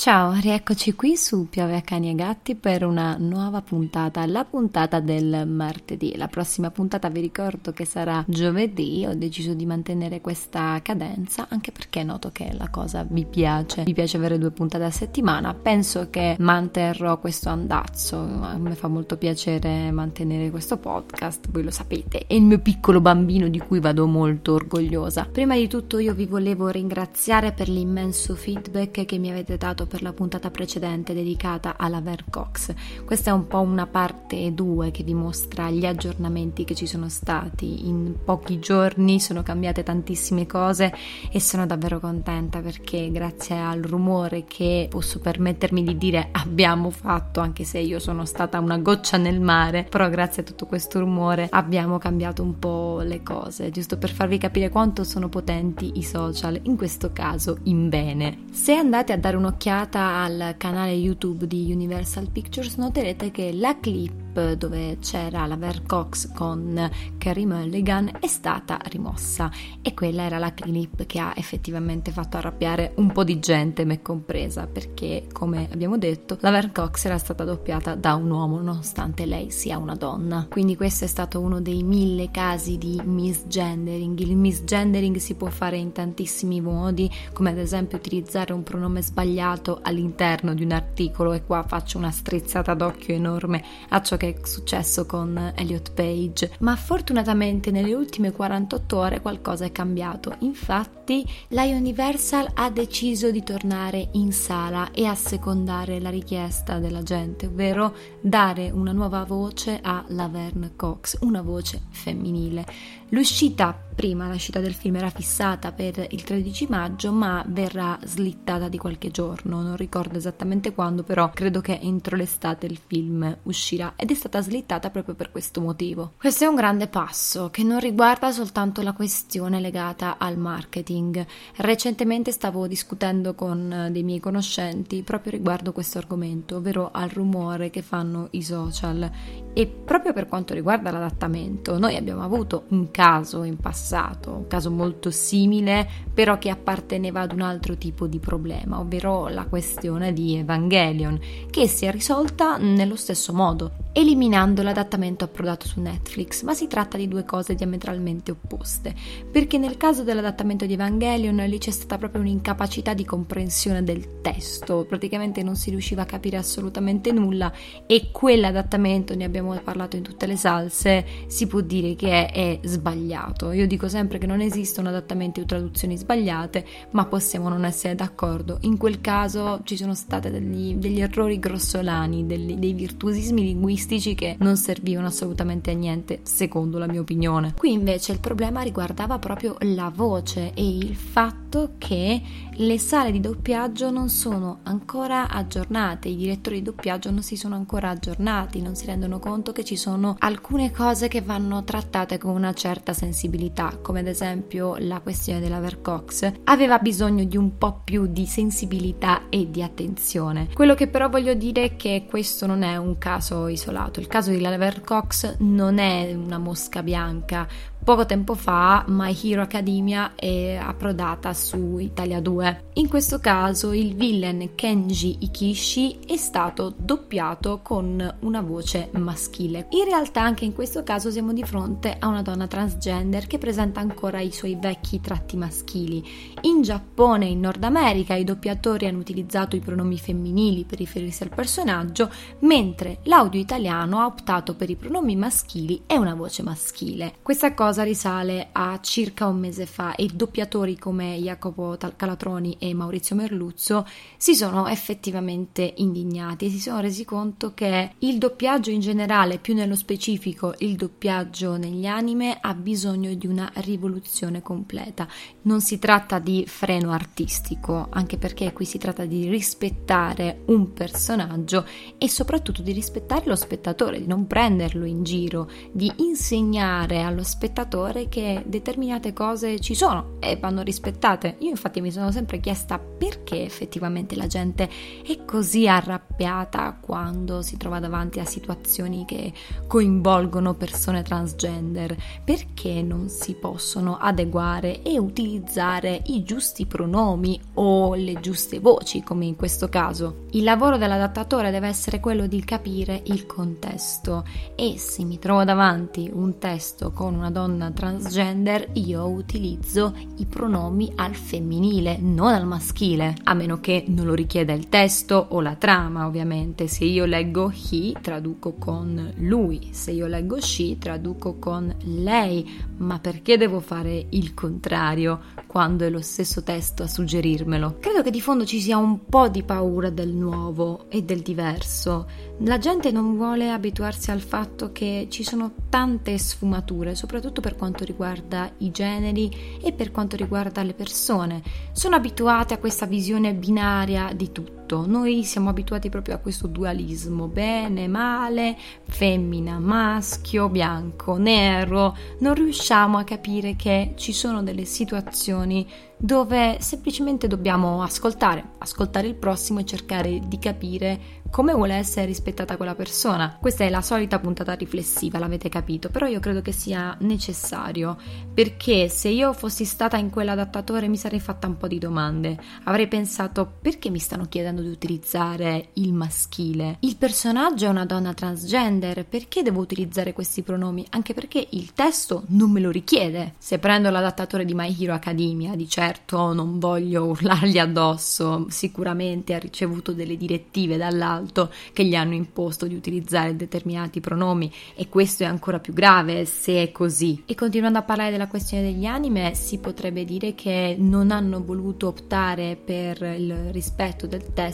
Ciao, rieccoci qui su Piove a Cani e Gatti per una nuova puntata, la puntata del martedì. La prossima puntata vi ricordo che sarà giovedì, ho deciso di mantenere questa cadenza anche perché noto che la cosa vi piace, vi piace avere due puntate a settimana, penso che manterrò questo andazzo, a me fa molto piacere mantenere questo podcast, voi lo sapete, è il mio piccolo bambino di cui vado molto orgogliosa. Prima di tutto io vi volevo ringraziare per l'immenso feedback che mi avete dato per la puntata precedente dedicata alla Vercox. Questa è un po' una parte 2 che vi mostra gli aggiornamenti che ci sono stati. In pochi giorni sono cambiate tantissime cose e sono davvero contenta perché grazie al rumore che posso permettermi di dire abbiamo fatto, anche se io sono stata una goccia nel mare, però grazie a tutto questo rumore abbiamo cambiato un po' le cose, giusto per farvi capire quanto sono potenti i social, in questo caso in bene. Se andate a dare un'occhiata al canale YouTube di Universal Pictures noterete che la clip dove c'era la Vercox con Carrie Mulligan è stata rimossa e quella era la clip che ha effettivamente fatto arrabbiare un po' di gente, me compresa, perché come abbiamo detto la Vercox era stata doppiata da un uomo nonostante lei sia una donna. Quindi questo è stato uno dei mille casi di misgendering. Il misgendering si può fare in tantissimi modi, come ad esempio utilizzare un pronome sbagliato all'interno di un articolo e qua faccio una strizzata d'occhio enorme a ciò che è successo con Elliot Page, ma fortunatamente nelle ultime 48 ore qualcosa è cambiato. Infatti, la Universal ha deciso di tornare in sala e assecondare la richiesta della gente, ovvero dare una nuova voce a Laverne Cox, una voce femminile. L'uscita prima l'uscita del film era fissata per il 13 maggio, ma verrà slittata di qualche giorno, non ricordo esattamente quando, però credo che entro l'estate il film uscirà ed è stata slittata proprio per questo motivo. Questo è un grande passo che non riguarda soltanto la questione legata al marketing. Recentemente stavo discutendo con dei miei conoscenti proprio riguardo questo argomento, ovvero al rumore che fanno i social e proprio per quanto riguarda l'adattamento, noi abbiamo avuto un caso in passato un caso molto simile, però che apparteneva ad un altro tipo di problema, ovvero la questione di Evangelion, che si è risolta nello stesso modo, eliminando l'adattamento approdato su Netflix, ma si tratta di due cose diametralmente opposte, perché nel caso dell'adattamento di Evangelion lì c'è stata proprio un'incapacità di comprensione del testo, praticamente non si riusciva a capire assolutamente nulla e quell'adattamento, ne abbiamo parlato in tutte le salse, si può dire che è, è sbagliato. Io dico sempre che non esistono adattamenti o traduzioni sbagliate, ma possiamo non essere d'accordo. In quel caso ci sono stati degli, degli errori grossolani, degli, dei virtuosismi linguistici che non servivano assolutamente a niente, secondo la mia opinione. Qui invece il problema riguardava proprio la voce e il fatto che le sale di doppiaggio non sono ancora aggiornate, i direttori di doppiaggio non si sono ancora aggiornati, non si rendono conto che ci sono alcune cose che vanno trattate con una certa sensibilità, come ad esempio la questione della Vercox, aveva bisogno di un po' più di sensibilità e di attenzione. Quello che però voglio dire è che questo non è un caso isolato, il caso di Laver Cox non è una mosca bianca, Poco tempo fa My Hero Academia è approdata su Italia 2. In questo caso il villain Kenji Ikishi è stato doppiato con una voce maschile. In realtà anche in questo caso siamo di fronte a una donna transgender che presenta ancora i suoi vecchi tratti maschili. In Giappone e in Nord America i doppiatori hanno utilizzato i pronomi femminili per riferirsi al personaggio, mentre l'audio italiano ha optato per i pronomi maschili e una voce maschile. Questa cosa cosa risale a circa un mese fa e doppiatori come Jacopo Calatroni e Maurizio Merluzzo si sono effettivamente indignati e si sono resi conto che il doppiaggio in generale, più nello specifico il doppiaggio negli anime, ha bisogno di una rivoluzione completa. Non si tratta di freno artistico, anche perché qui si tratta di rispettare un personaggio e soprattutto di rispettare lo spettatore, di non prenderlo in giro, di insegnare allo spettatore spettatore che determinate cose ci sono e vanno rispettate. Io infatti mi sono sempre chiesta perché effettivamente la gente è così arrabbiata quando si trova davanti a situazioni che coinvolgono persone transgender, perché non si possono adeguare e utilizzare i giusti pronomi o le giuste voci come in questo caso. Il lavoro dell'adattatore deve essere quello di capire il contesto e se mi trovo davanti un testo con una donna donna transgender io utilizzo i pronomi al femminile, non al maschile, a meno che non lo richieda il testo o la trama, ovviamente. Se io leggo he, traduco con lui, se io leggo she, traduco con lei, ma perché devo fare il contrario quando è lo stesso testo a suggerirmelo? Credo che di fondo ci sia un po' di paura del nuovo e del diverso. La gente non vuole abituarsi al fatto che ci sono tante sfumature, soprattutto per quanto riguarda i generi e per quanto riguarda le persone. Sono abituate a questa visione binaria di tutto. Noi siamo abituati proprio a questo dualismo, bene, male, femmina, maschio, bianco, nero. Non riusciamo a capire che ci sono delle situazioni dove semplicemente dobbiamo ascoltare, ascoltare il prossimo e cercare di capire come vuole essere rispettata quella persona. Questa è la solita puntata riflessiva, l'avete capito, però io credo che sia necessario perché se io fossi stata in quell'adattatore mi sarei fatta un po' di domande. Avrei pensato perché mi stanno chiedendo di utilizzare il maschile? Il personaggio è una donna transgender, perché devo utilizzare questi pronomi? Anche perché il testo non me lo richiede. Se prendo l'adattatore di My Hero Academia, di certo non voglio urlargli addosso, sicuramente ha ricevuto delle direttive dall'alto alto che gli hanno imposto di utilizzare determinati pronomi e questo è ancora più grave se è così. E continuando a parlare della questione degli anime, si potrebbe dire che non hanno voluto optare per il rispetto del testo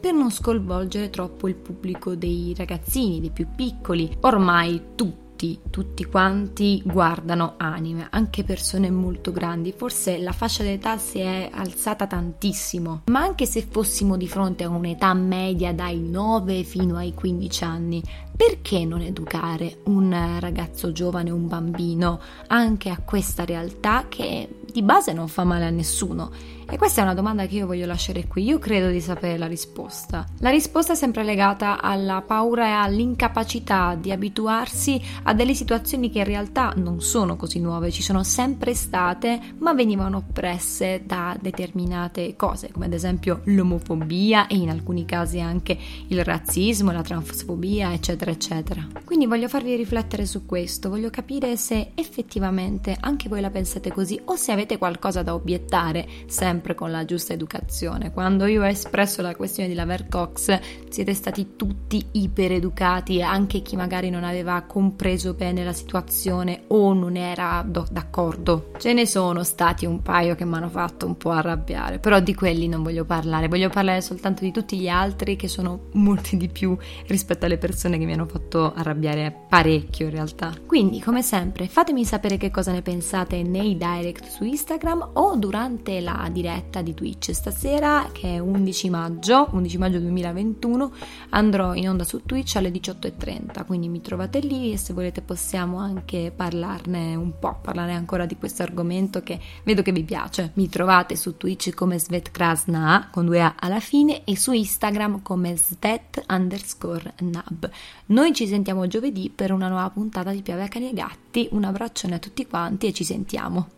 per non sconvolgere troppo il pubblico dei ragazzini, dei più piccoli. Ormai tutti tutti, tutti quanti guardano anime, anche persone molto grandi. Forse la fascia d'età si è alzata tantissimo, ma anche se fossimo di fronte a un'età media dai 9 fino ai 15 anni, perché non educare un ragazzo giovane, un bambino, anche a questa realtà che di base non fa male a nessuno? E questa è una domanda che io voglio lasciare qui. Io credo di sapere la risposta. La risposta è sempre legata alla paura e all'incapacità di abituarsi a delle situazioni che in realtà non sono così nuove, ci sono sempre state, ma venivano oppresse da determinate cose, come ad esempio l'omofobia e in alcuni casi anche il razzismo, la transfobia, eccetera, eccetera. Quindi voglio farvi riflettere su questo, voglio capire se effettivamente anche voi la pensate così o se avete qualcosa da obiettare sempre sempre con la giusta educazione. Quando io ho espresso la questione di Laver Cox, siete stati tutti ipereducati, anche chi magari non aveva compreso bene la situazione o non era do- d'accordo. Ce ne sono stati un paio che mi hanno fatto un po' arrabbiare, però di quelli non voglio parlare, voglio parlare soltanto di tutti gli altri che sono molti di più rispetto alle persone che mi hanno fatto arrabbiare parecchio in realtà. Quindi, come sempre, fatemi sapere che cosa ne pensate nei direct su Instagram o durante la diretta diretta di Twitch. Stasera, che è 11 maggio, 11 maggio 2021, andrò in onda su Twitch alle 18.30, quindi mi trovate lì e se volete possiamo anche parlarne un po', parlare ancora di questo argomento che vedo che vi piace. Mi trovate su Twitch come Svet Krasna con due A alla fine e su Instagram come Svet underscore Nab. Noi ci sentiamo giovedì per una nuova puntata di Piave a Cani e Gatti. Un abbraccione a tutti quanti e ci sentiamo.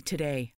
today.